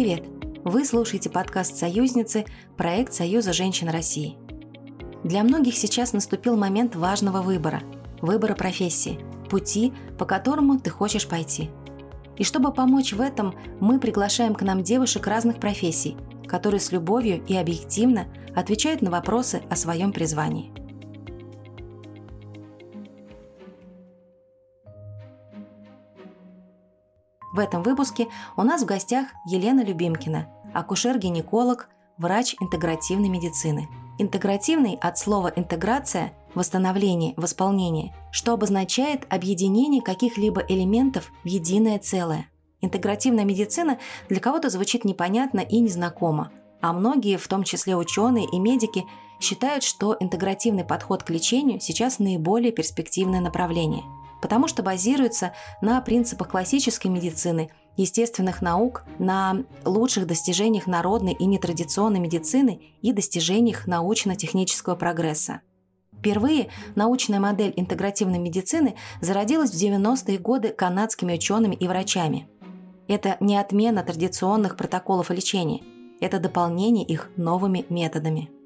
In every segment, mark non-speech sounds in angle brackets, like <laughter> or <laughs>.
Привет! Вы слушаете подкаст «Союзницы» проект Союза женщин России. Для многих сейчас наступил момент важного выбора – выбора профессии, пути, по которому ты хочешь пойти. И чтобы помочь в этом, мы приглашаем к нам девушек разных профессий, которые с любовью и объективно отвечают на вопросы о своем призвании. В этом выпуске у нас в гостях Елена Любимкина, акушер-гинеколог, врач интегративной медицины. Интегративный от слова «интеграция» – восстановление, восполнение, что обозначает объединение каких-либо элементов в единое целое. Интегративная медицина для кого-то звучит непонятно и незнакомо, а многие, в том числе ученые и медики, считают, что интегративный подход к лечению сейчас наиболее перспективное направление – потому что базируется на принципах классической медицины, естественных наук, на лучших достижениях народной и нетрадиционной медицины и достижениях научно-технического прогресса. Впервые научная модель интегративной медицины зародилась в 90-е годы канадскими учеными и врачами. Это не отмена традиционных протоколов лечения, это дополнение их новыми методами –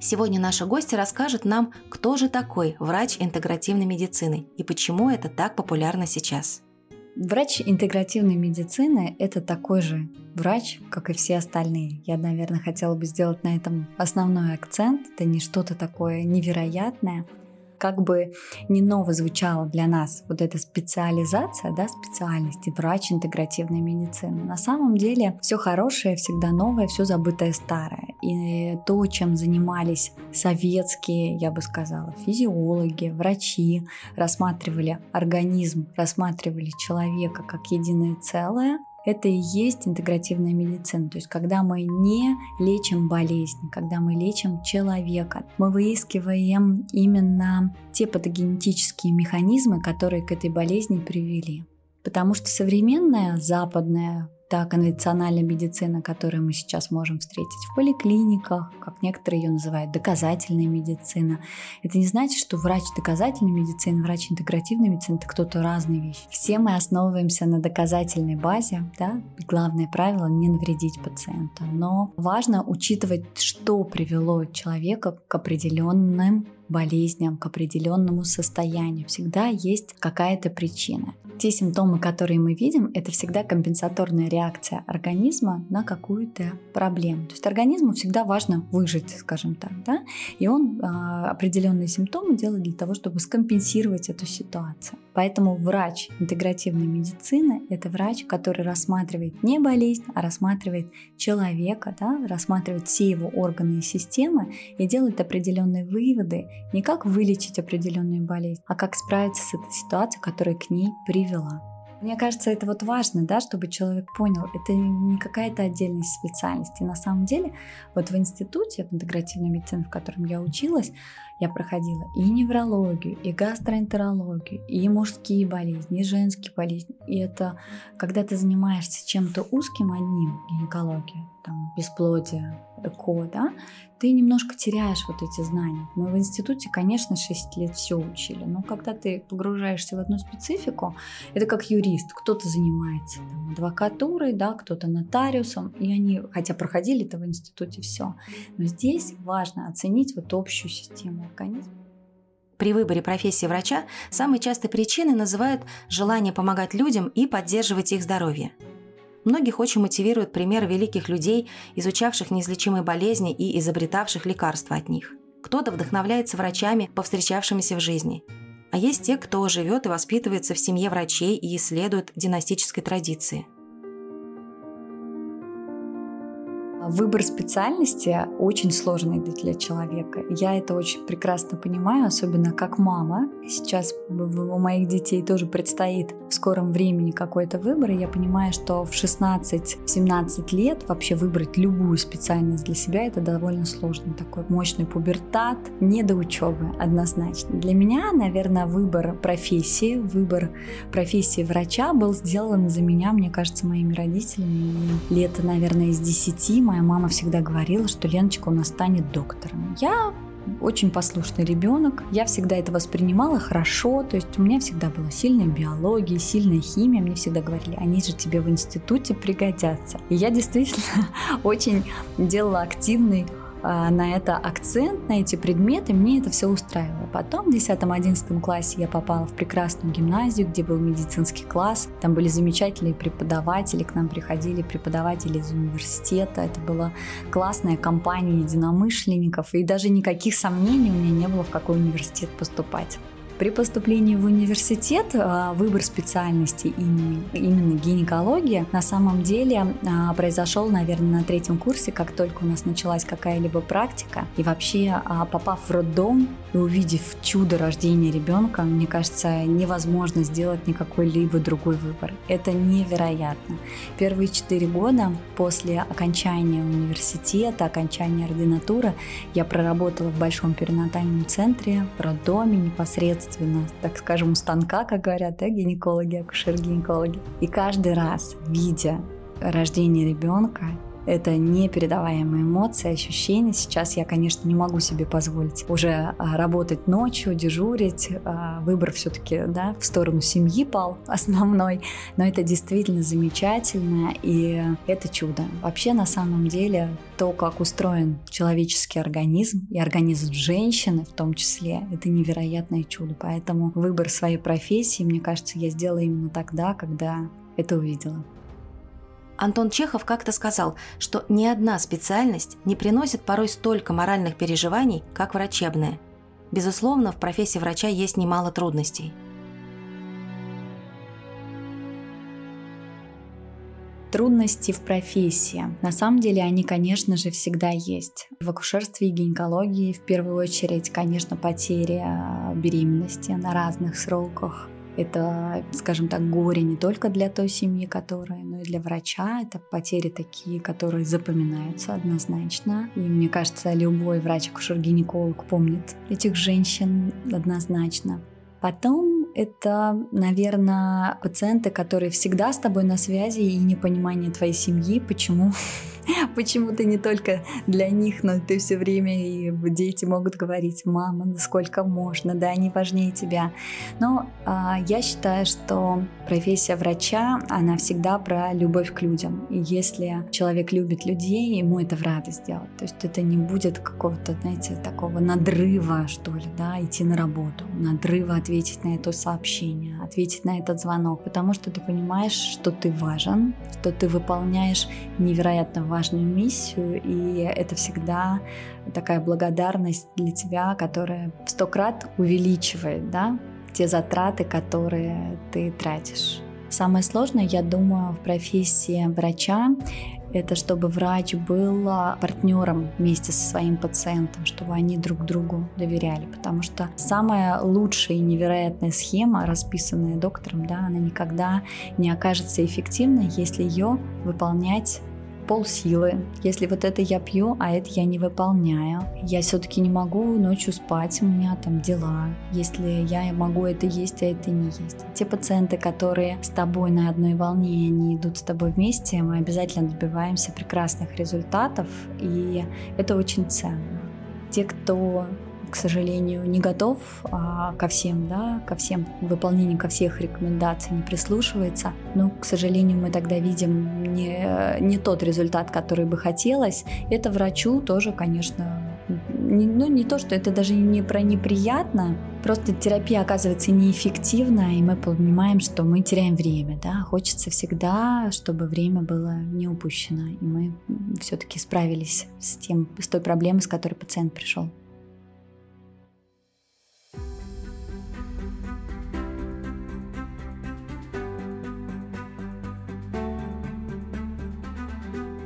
Сегодня наша гостья расскажет нам, кто же такой врач интегративной медицины и почему это так популярно сейчас. Врач интегративной медицины – это такой же врач, как и все остальные. Я, наверное, хотела бы сделать на этом основной акцент. Это не что-то такое невероятное – как бы не ново звучала для нас вот эта специализация, да, специальности врач интегративной медицины. На самом деле все хорошее всегда новое, все забытое старое. И то, чем занимались советские, я бы сказала, физиологи, врачи, рассматривали организм, рассматривали человека как единое целое, это и есть интегративная медицина. То есть когда мы не лечим болезни, когда мы лечим человека, мы выискиваем именно те патогенетические механизмы, которые к этой болезни привели. Потому что современная западная та конвенциональная медицина, которую мы сейчас можем встретить в поликлиниках, как некоторые ее называют, доказательная медицина. Это не значит, что врач доказательной медицины, врач интегративной медицины – это кто-то разные вещи. Все мы основываемся на доказательной базе, да? Главное правило – не навредить пациенту. Но важно учитывать, что привело человека к определенным болезням, к определенному состоянию. Всегда есть какая-то причина. Те симптомы, которые мы видим, это всегда компенсаторная реакция организма на какую-то проблему. То есть организму всегда важно выжить, скажем так, да? и он а, определенные симптомы делает для того, чтобы скомпенсировать эту ситуацию. Поэтому врач интегративной медицины – это врач, который рассматривает не болезнь, а рассматривает человека, да? рассматривает все его органы и системы и делает определенные выводы не как вылечить определенную болезнь, а как справиться с этой ситуацией, которая к ней привела. Мне кажется, это вот важно, да, чтобы человек понял, это не какая-то отдельная специальность. И на самом деле, вот в институте, в интегративной медицине, в котором я училась, я проходила и неврологию, и гастроэнтерологию, и мужские болезни, и женские болезни. И это, когда ты занимаешься чем-то узким одним, гинекология, там, бесплодие, ЭКО, да, ты немножко теряешь вот эти знания. Мы в институте, конечно, 6 лет все учили, но когда ты погружаешься в одну специфику, это как юрист, кто-то занимается там, адвокатурой, да, кто-то нотариусом, и они, хотя проходили это в институте все, но здесь важно оценить вот общую систему организма. При выборе профессии врача самой частой причиной называют желание помогать людям и поддерживать их здоровье. Многих очень мотивирует пример великих людей, изучавших неизлечимые болезни и изобретавших лекарства от них. Кто-то вдохновляется врачами, повстречавшимися в жизни. А есть те, кто живет и воспитывается в семье врачей и исследует династической традиции – Выбор специальности очень сложный для человека. Я это очень прекрасно понимаю, особенно как мама. Сейчас у моих детей тоже предстоит в скором времени какой-то выбор, и я понимаю, что в 16-17 лет вообще выбрать любую специальность для себя это довольно сложно. Такой мощный пубертат, не до учебы однозначно. Для меня, наверное, выбор профессии, выбор профессии врача был сделан за меня, мне кажется, моими родителями. Лет, наверное, из 10 моя мама всегда говорила, что Леночка у нас станет доктором. Я очень послушный ребенок. Я всегда это воспринимала хорошо, то есть у меня всегда была сильная биология, сильная химия. Мне всегда говорили, они же тебе в институте пригодятся. И я действительно <laughs> очень делала активный на это акцент, на эти предметы, мне это все устраивало. Потом в 10-11 классе я попала в прекрасную гимназию, где был медицинский класс. Там были замечательные преподаватели, к нам приходили преподаватели из университета. Это была классная компания единомышленников, и даже никаких сомнений у меня не было, в какой университет поступать. При поступлении в университет а, выбор специальности именно, гинекология на самом деле а, произошел, наверное, на третьем курсе, как только у нас началась какая-либо практика. И вообще, а, попав в роддом и увидев чудо рождения ребенка, мне кажется, невозможно сделать никакой либо другой выбор. Это невероятно. Первые четыре года после окончания университета, окончания ординатуры, я проработала в большом перинатальном центре, в роддоме непосредственно так скажем, у станка, как говорят, да, гинекологи, акушер-гинекологи. И каждый раз, видя рождение ребенка, это непередаваемые эмоции, ощущения. Сейчас я, конечно, не могу себе позволить уже а, работать ночью, дежурить. А, выбор все-таки да, в сторону семьи пал <laughs> основной. Но это действительно замечательно, и это чудо. Вообще, на самом деле, то, как устроен человеческий организм, и организм женщины в том числе, это невероятное чудо. Поэтому выбор своей профессии, мне кажется, я сделала именно тогда, когда это увидела. Антон Чехов как-то сказал, что ни одна специальность не приносит порой столько моральных переживаний, как врачебная. Безусловно, в профессии врача есть немало трудностей. Трудности в профессии. На самом деле они, конечно же, всегда есть. В акушерстве и гинекологии в первую очередь, конечно, потеря беременности на разных сроках, это, скажем так, горе не только для той семьи, которая, но и для врача. Это потери такие, которые запоминаются однозначно. И мне кажется, любой врач-акушер-гинеколог помнит этих женщин однозначно. Потом это, наверное, пациенты, которые всегда с тобой на связи и непонимание твоей семьи, почему <laughs> <laughs> почему ты не только для них, но ты все время и дети могут говорить, мама, насколько можно, да, они важнее тебя. Но а, я считаю, что профессия врача, она всегда про любовь к людям. И если человек любит людей, ему это в радость делать. То есть это не будет какого-то, знаете, такого надрыва, что ли, да, идти на работу, надрыва ответить на это сообщение, ответить на этот звонок, потому что ты понимаешь, что ты важен, что ты выполняешь невероятно важную важную миссию, и это всегда такая благодарность для тебя, которая в сто крат увеличивает да, те затраты, которые ты тратишь. Самое сложное, я думаю, в профессии врача это чтобы врач был партнером вместе со своим пациентом, чтобы они друг другу доверяли, потому что самая лучшая и невероятная схема, расписанная доктором, да, она никогда не окажется эффективной, если ее выполнять полсилы. Если вот это я пью, а это я не выполняю, я все-таки не могу ночью спать, у меня там дела. Если я могу это есть, а это не есть. Те пациенты, которые с тобой на одной волне, они идут с тобой вместе, мы обязательно добиваемся прекрасных результатов, и это очень ценно. Те, кто к сожалению, не готов а, ко всем, да, ко всем выполнению ко всех рекомендаций, не прислушивается. Но, к сожалению, мы тогда видим не, не тот результат, который бы хотелось. Это врачу тоже, конечно, не, ну не то, что это даже не про неприятно, просто терапия оказывается неэффективна, и мы понимаем, что мы теряем время, да, хочется всегда, чтобы время было не упущено, и мы все-таки справились с тем, с той проблемой, с которой пациент пришел.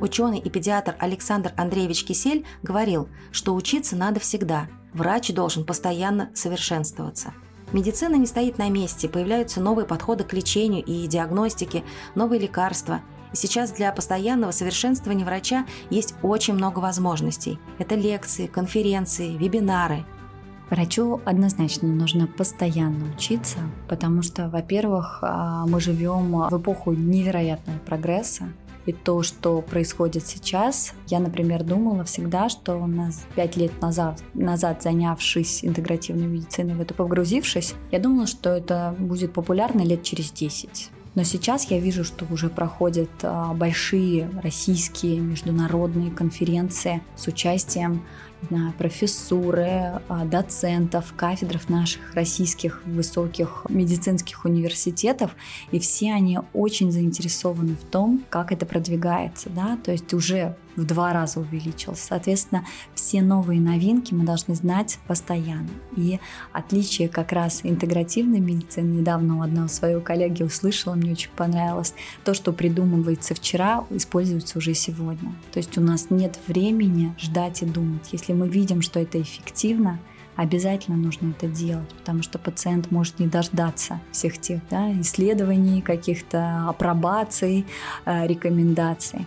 Ученый и педиатр Александр Андреевич Кисель говорил, что учиться надо всегда, врач должен постоянно совершенствоваться. Медицина не стоит на месте, появляются новые подходы к лечению и диагностике, новые лекарства. И сейчас для постоянного совершенствования врача есть очень много возможностей. Это лекции, конференции, вебинары. Врачу однозначно нужно постоянно учиться, потому что, во-первых, а, мы живем в эпоху невероятного прогресса, и то, что происходит сейчас. Я, например, думала всегда, что у нас пять лет назад, назад занявшись интегративной медициной, в это погрузившись, я думала, что это будет популярно лет через 10. Но сейчас я вижу, что уже проходят а, большие российские международные конференции с участием профессуры, а, доцентов, кафедров наших российских высоких медицинских университетов, и все они очень заинтересованы в том, как это продвигается, да, то есть уже в два раза увеличилось. Соответственно, все новые новинки мы должны знать постоянно. И отличие как раз интегративной медицины, недавно у одного своего коллеги услышала, мне очень понравилось, то, что придумывается вчера, используется уже сегодня. То есть у нас нет времени ждать и думать. Если мы видим, что это эффективно, обязательно нужно это делать, потому что пациент может не дождаться всех тех да, исследований, каких-то апробаций, э, рекомендаций.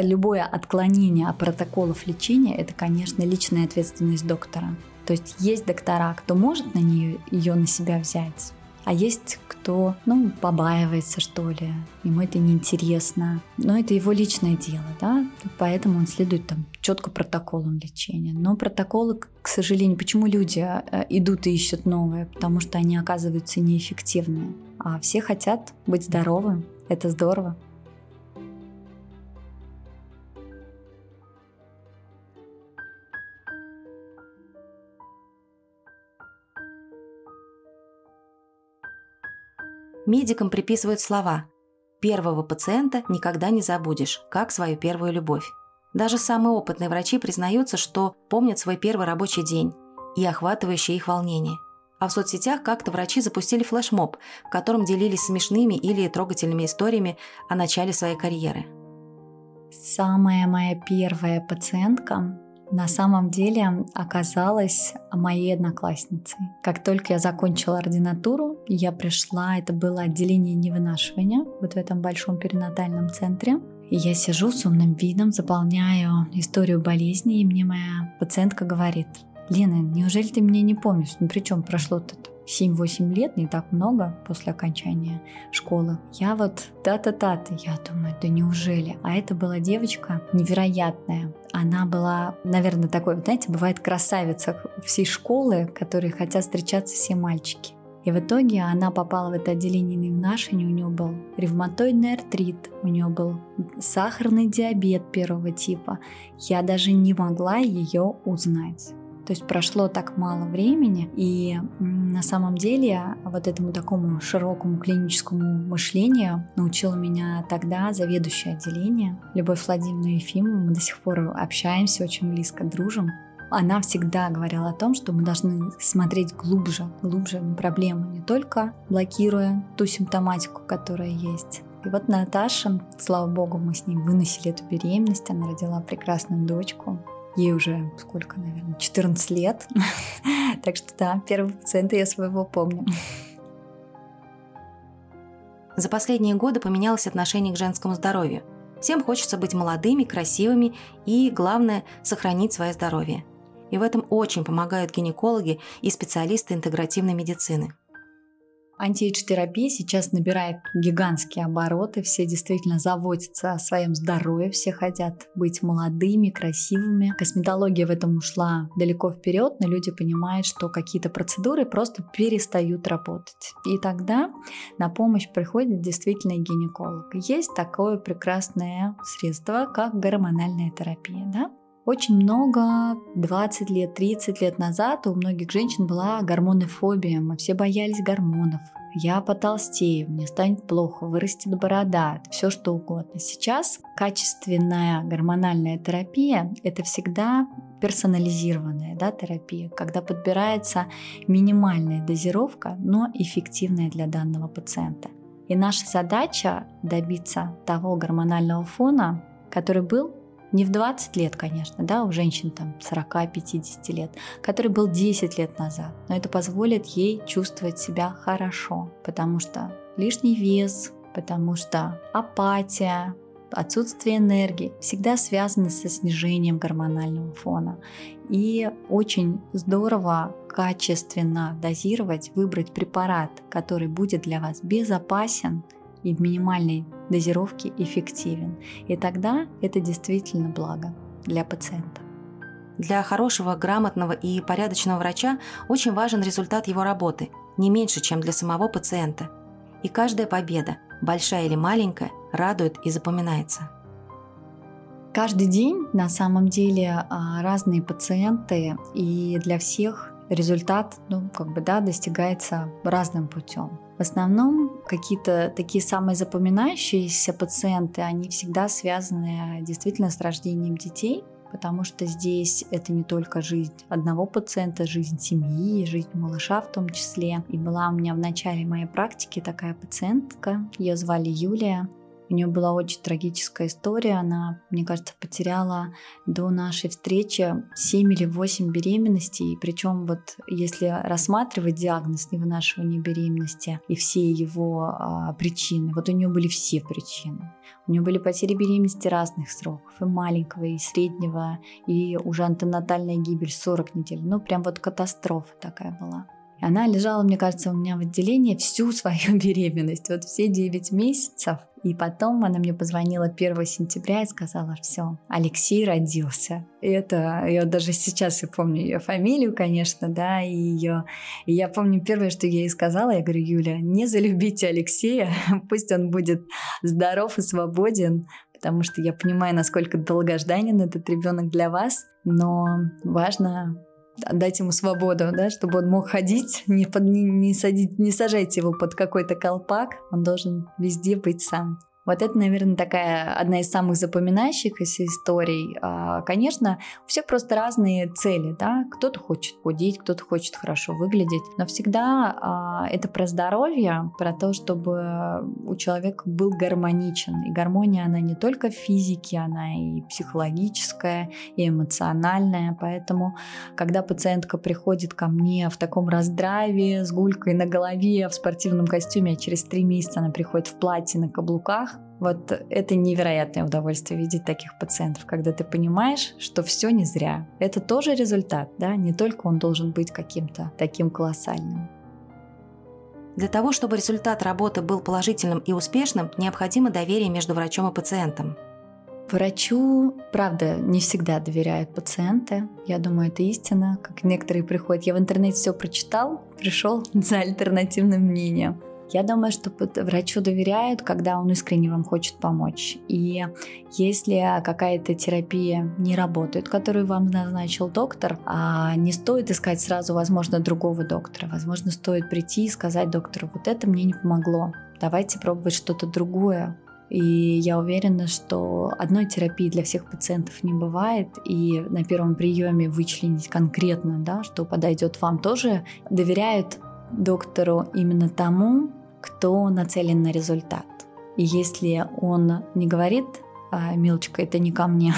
Любое отклонение от протоколов лечения – это, конечно, личная ответственность доктора. То есть есть доктора, кто может на нее ее на себя взять, а есть кто, ну, побаивается, что ли, ему это неинтересно. Но это его личное дело, да, поэтому он следует там четко протоколам лечения. Но протоколы, к сожалению, почему люди э, идут и ищут новые? Потому что они оказываются неэффективные. А все хотят быть здоровым. Это здорово. Медикам приписывают слова «Первого пациента никогда не забудешь, как свою первую любовь». Даже самые опытные врачи признаются, что помнят свой первый рабочий день и охватывающее их волнение. А в соцсетях как-то врачи запустили флешмоб, в котором делились смешными или трогательными историями о начале своей карьеры. Самая моя первая пациентка на самом деле оказалась моей одноклассницей. Как только я закончила ординатуру, я пришла, это было отделение невынашивания, вот в этом большом перинатальном центре. И я сижу с умным видом, заполняю историю болезни, и мне моя пациентка говорит, Лена, неужели ты меня не помнишь? Ну причем прошло-то 7-8 лет, не так много после окончания школы. Я вот та-та-та-та, я думаю, да неужели? А это была девочка невероятная. Она была, наверное, такой, знаете, бывает красавица всей школы, которые хотят встречаться все мальчики. И в итоге она попала в это отделение невнашения, у нее был ревматоидный артрит, у нее был сахарный диабет первого типа. Я даже не могла ее узнать. То есть прошло так мало времени, и на самом деле вот этому такому широкому клиническому мышлению научила меня тогда заведующее отделение Любовь Владимировна Ефимова. Мы до сих пор общаемся, очень близко дружим. Она всегда говорила о том, что мы должны смотреть глубже, глубже проблему, не только блокируя ту симптоматику, которая есть, и вот Наташа, слава богу, мы с ней выносили эту беременность, она родила прекрасную дочку. Ей уже сколько, наверное, 14 лет. <laughs> так что да, первого пациента я своего помню. За последние годы поменялось отношение к женскому здоровью. Всем хочется быть молодыми, красивыми и, главное, сохранить свое здоровье. И в этом очень помогают гинекологи и специалисты интегративной медицины. Антиэйдж-терапия сейчас набирает гигантские обороты, все действительно заботятся о своем здоровье, все хотят быть молодыми, красивыми. Косметология в этом ушла далеко вперед, но люди понимают, что какие-то процедуры просто перестают работать. И тогда на помощь приходит действительно гинеколог. Есть такое прекрасное средство, как гормональная терапия. Да? Очень много, 20 лет, 30 лет назад у многих женщин была гормонофобия, мы все боялись гормонов. Я потолстею, мне станет плохо, вырастет борода, все что угодно. Сейчас качественная гормональная терапия – это всегда персонализированная да, терапия, когда подбирается минимальная дозировка, но эффективная для данного пациента. И наша задача добиться того гормонального фона, который был не в 20 лет, конечно, да, у женщин там 40-50 лет, который был 10 лет назад. Но это позволит ей чувствовать себя хорошо, потому что лишний вес, потому что апатия, отсутствие энергии всегда связаны со снижением гормонального фона. И очень здорово качественно дозировать, выбрать препарат, который будет для вас безопасен и в минимальной дозировки эффективен. И тогда это действительно благо для пациента. Для хорошего, грамотного и порядочного врача очень важен результат его работы, не меньше, чем для самого пациента. И каждая победа, большая или маленькая, радует и запоминается. Каждый день на самом деле а, разные пациенты, и для всех результат, ну, как бы, да, достигается разным путем. В основном какие-то такие самые запоминающиеся пациенты, они всегда связаны действительно с рождением детей, потому что здесь это не только жизнь одного пациента, жизнь семьи, жизнь малыша в том числе. И была у меня в начале моей практики такая пациентка, ее звали Юлия, у нее была очень трагическая история. Она, мне кажется, потеряла до нашей встречи 7 или 8 беременностей. Причем вот если рассматривать диагноз невынашивания беременности и все его а, причины, вот у нее были все причины. У нее были потери беременности разных сроков, и маленького, и среднего, и уже антенатальная гибель 40 недель. Ну, прям вот катастрофа такая была. Она лежала, мне кажется, у меня в отделении всю свою <laughs> беременность, вот все 9 месяцев. И потом она мне позвонила 1 сентября и сказала, все, Алексей родился. И это, я даже сейчас я помню ее фамилию, конечно, да, и ее... И я помню первое, что я ей сказала, я говорю, Юля, не залюбите Алексея, <laughs> пусть он будет здоров и свободен, потому что я понимаю, насколько долгожданен этот ребенок для вас, но важно дать ему свободу, да, чтобы он мог ходить, не, под, не, не, садить, не сажайте его под какой-то колпак, он должен везде быть сам. Вот это, наверное, такая одна из самых запоминающихся историй. А, конечно, у всех просто разные цели, да. Кто-то хочет худеть, кто-то хочет хорошо выглядеть, но всегда а, это про здоровье, про то, чтобы у человека был гармоничен. И гармония, она не только в физике, она и психологическая, и эмоциональная. Поэтому, когда пациентка приходит ко мне в таком раздраве, с гулькой на голове, в спортивном костюме, а через три месяца она приходит в платье на каблуках, вот это невероятное удовольствие видеть таких пациентов, когда ты понимаешь, что все не зря. Это тоже результат, да, не только он должен быть каким-то таким колоссальным. Для того, чтобы результат работы был положительным и успешным, необходимо доверие между врачом и пациентом. Врачу, правда, не всегда доверяют пациенты. Я думаю, это истина. Как некоторые приходят, я в интернете все прочитал, пришел <laughs> за альтернативным мнением. Я думаю, что врачу доверяют, когда он искренне вам хочет помочь. И если какая-то терапия не работает, которую вам назначил доктор, а не стоит искать сразу, возможно, другого доктора. Возможно, стоит прийти и сказать доктору, вот это мне не помогло, давайте пробовать что-то другое. И я уверена, что одной терапии для всех пациентов не бывает, и на первом приеме вычленить конкретно, да, что подойдет вам, тоже доверяют доктору именно тому, кто нацелен на результат. И если он не говорит, «А, милочка, это не ко мне,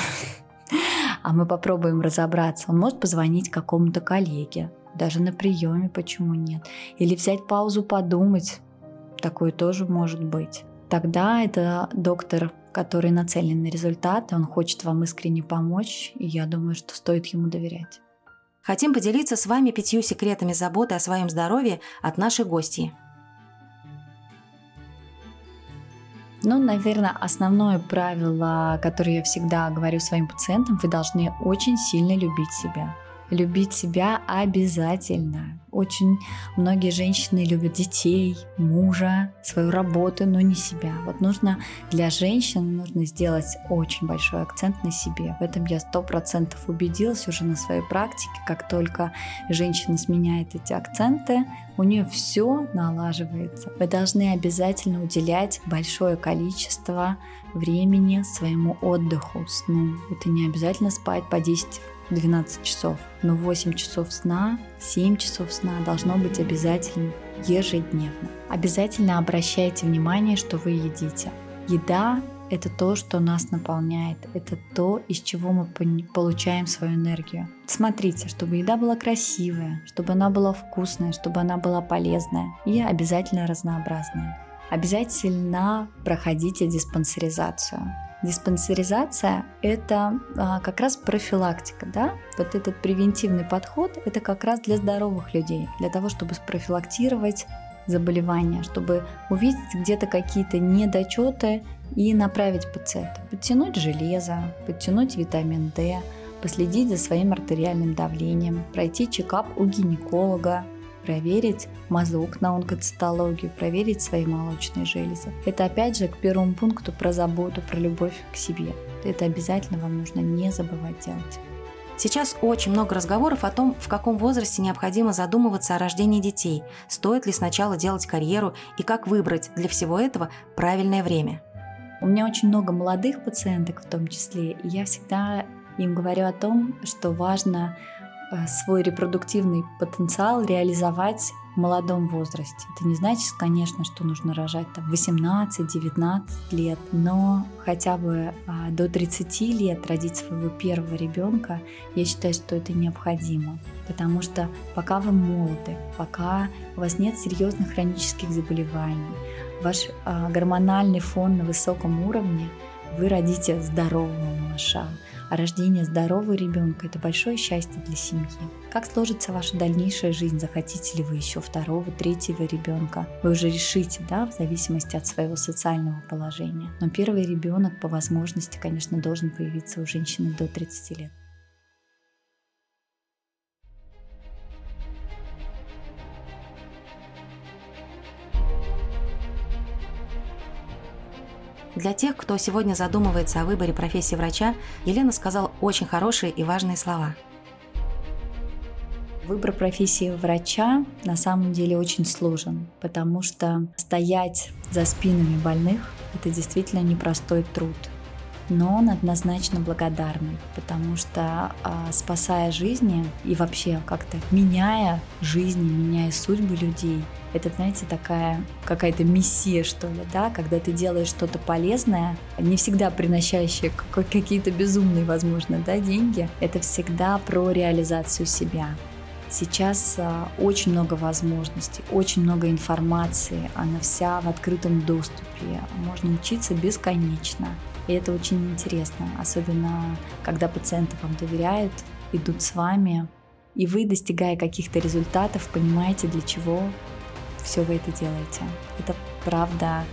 <laughs> а мы попробуем разобраться, он может позвонить какому-то коллеге, даже на приеме, почему нет, или взять паузу подумать, такое тоже может быть. Тогда это доктор, который нацелен на результат, он хочет вам искренне помочь, и я думаю, что стоит ему доверять. Хотим поделиться с вами пятью секретами заботы о своем здоровье от нашей гости – Ну, наверное, основное правило, которое я всегда говорю своим пациентам, вы должны очень сильно любить себя. Любить себя обязательно. Очень многие женщины любят детей, мужа, свою работу, но не себя. Вот нужно для женщин нужно сделать очень большой акцент на себе. В этом я сто процентов убедилась уже на своей практике. Как только женщина сменяет эти акценты, у нее все налаживается. Вы должны обязательно уделять большое количество времени своему отдыху, сну. Это не обязательно спать по 10 12 часов, но 8 часов сна, 7 часов сна должно быть обязательно ежедневно. Обязательно обращайте внимание, что вы едите. Еда – это то, что нас наполняет, это то, из чего мы получаем свою энергию. Смотрите, чтобы еда была красивая, чтобы она была вкусная, чтобы она была полезная и обязательно разнообразная. Обязательно проходите диспансеризацию. Диспансеризация – это а, как раз профилактика, да? Вот этот превентивный подход – это как раз для здоровых людей, для того, чтобы спрофилактировать заболевания, чтобы увидеть где-то какие-то недочеты и направить пациента. Подтянуть железо, подтянуть витамин D, последить за своим артериальным давлением, пройти чекап у гинеколога, проверить мазок на онкоцитологию, проверить свои молочные железы. Это опять же к первому пункту про заботу, про любовь к себе. Это обязательно вам нужно не забывать делать. Сейчас очень много разговоров о том, в каком возрасте необходимо задумываться о рождении детей, стоит ли сначала делать карьеру и как выбрать для всего этого правильное время. У меня очень много молодых пациенток в том числе, и я всегда им говорю о том, что важно свой репродуктивный потенциал реализовать в молодом возрасте. Это не значит, конечно, что нужно рожать там 18-19 лет, но хотя бы а, до 30 лет родить своего первого ребенка, я считаю, что это необходимо. Потому что пока вы молоды, пока у вас нет серьезных хронических заболеваний, ваш а, гормональный фон на высоком уровне, вы родите здорового малыша. А рождение здорового ребенка – это большое счастье для семьи. Как сложится ваша дальнейшая жизнь? Захотите ли вы еще второго, третьего ребенка? Вы уже решите, да, в зависимости от своего социального положения. Но первый ребенок по возможности, конечно, должен появиться у женщины до 30 лет. Для тех, кто сегодня задумывается о выборе профессии врача, Елена сказала очень хорошие и важные слова. Выбор профессии врача на самом деле очень сложен, потому что стоять за спинами больных – это действительно непростой труд. Но он однозначно благодарный, потому что а, спасая жизни и вообще как-то меняя жизни, меняя судьбы людей, это, знаете, такая какая-то миссия, что ли, да, когда ты делаешь что-то полезное, не всегда приносящее какие-то безумные, возможно, да, деньги, это всегда про реализацию себя. Сейчас а, очень много возможностей, очень много информации, она вся в открытом доступе, можно учиться бесконечно. И это очень интересно, особенно когда пациенты вам доверяют, идут с вами, и вы, достигая каких-то результатов, понимаете, для чего все вы это делаете. Это правда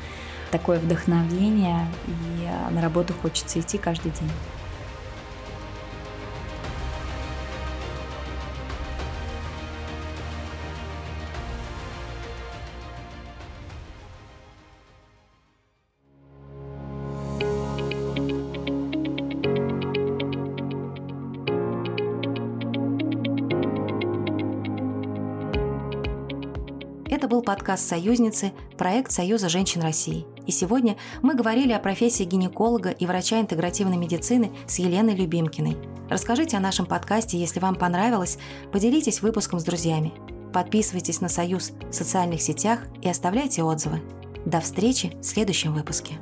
такое вдохновение, и на работу хочется идти каждый день. Это был подкаст «Союзницы», проект Союза женщин России. И сегодня мы говорили о профессии гинеколога и врача интегративной медицины с Еленой Любимкиной. Расскажите о нашем подкасте, если вам понравилось, поделитесь выпуском с друзьями. Подписывайтесь на Союз в социальных сетях и оставляйте отзывы. До встречи в следующем выпуске.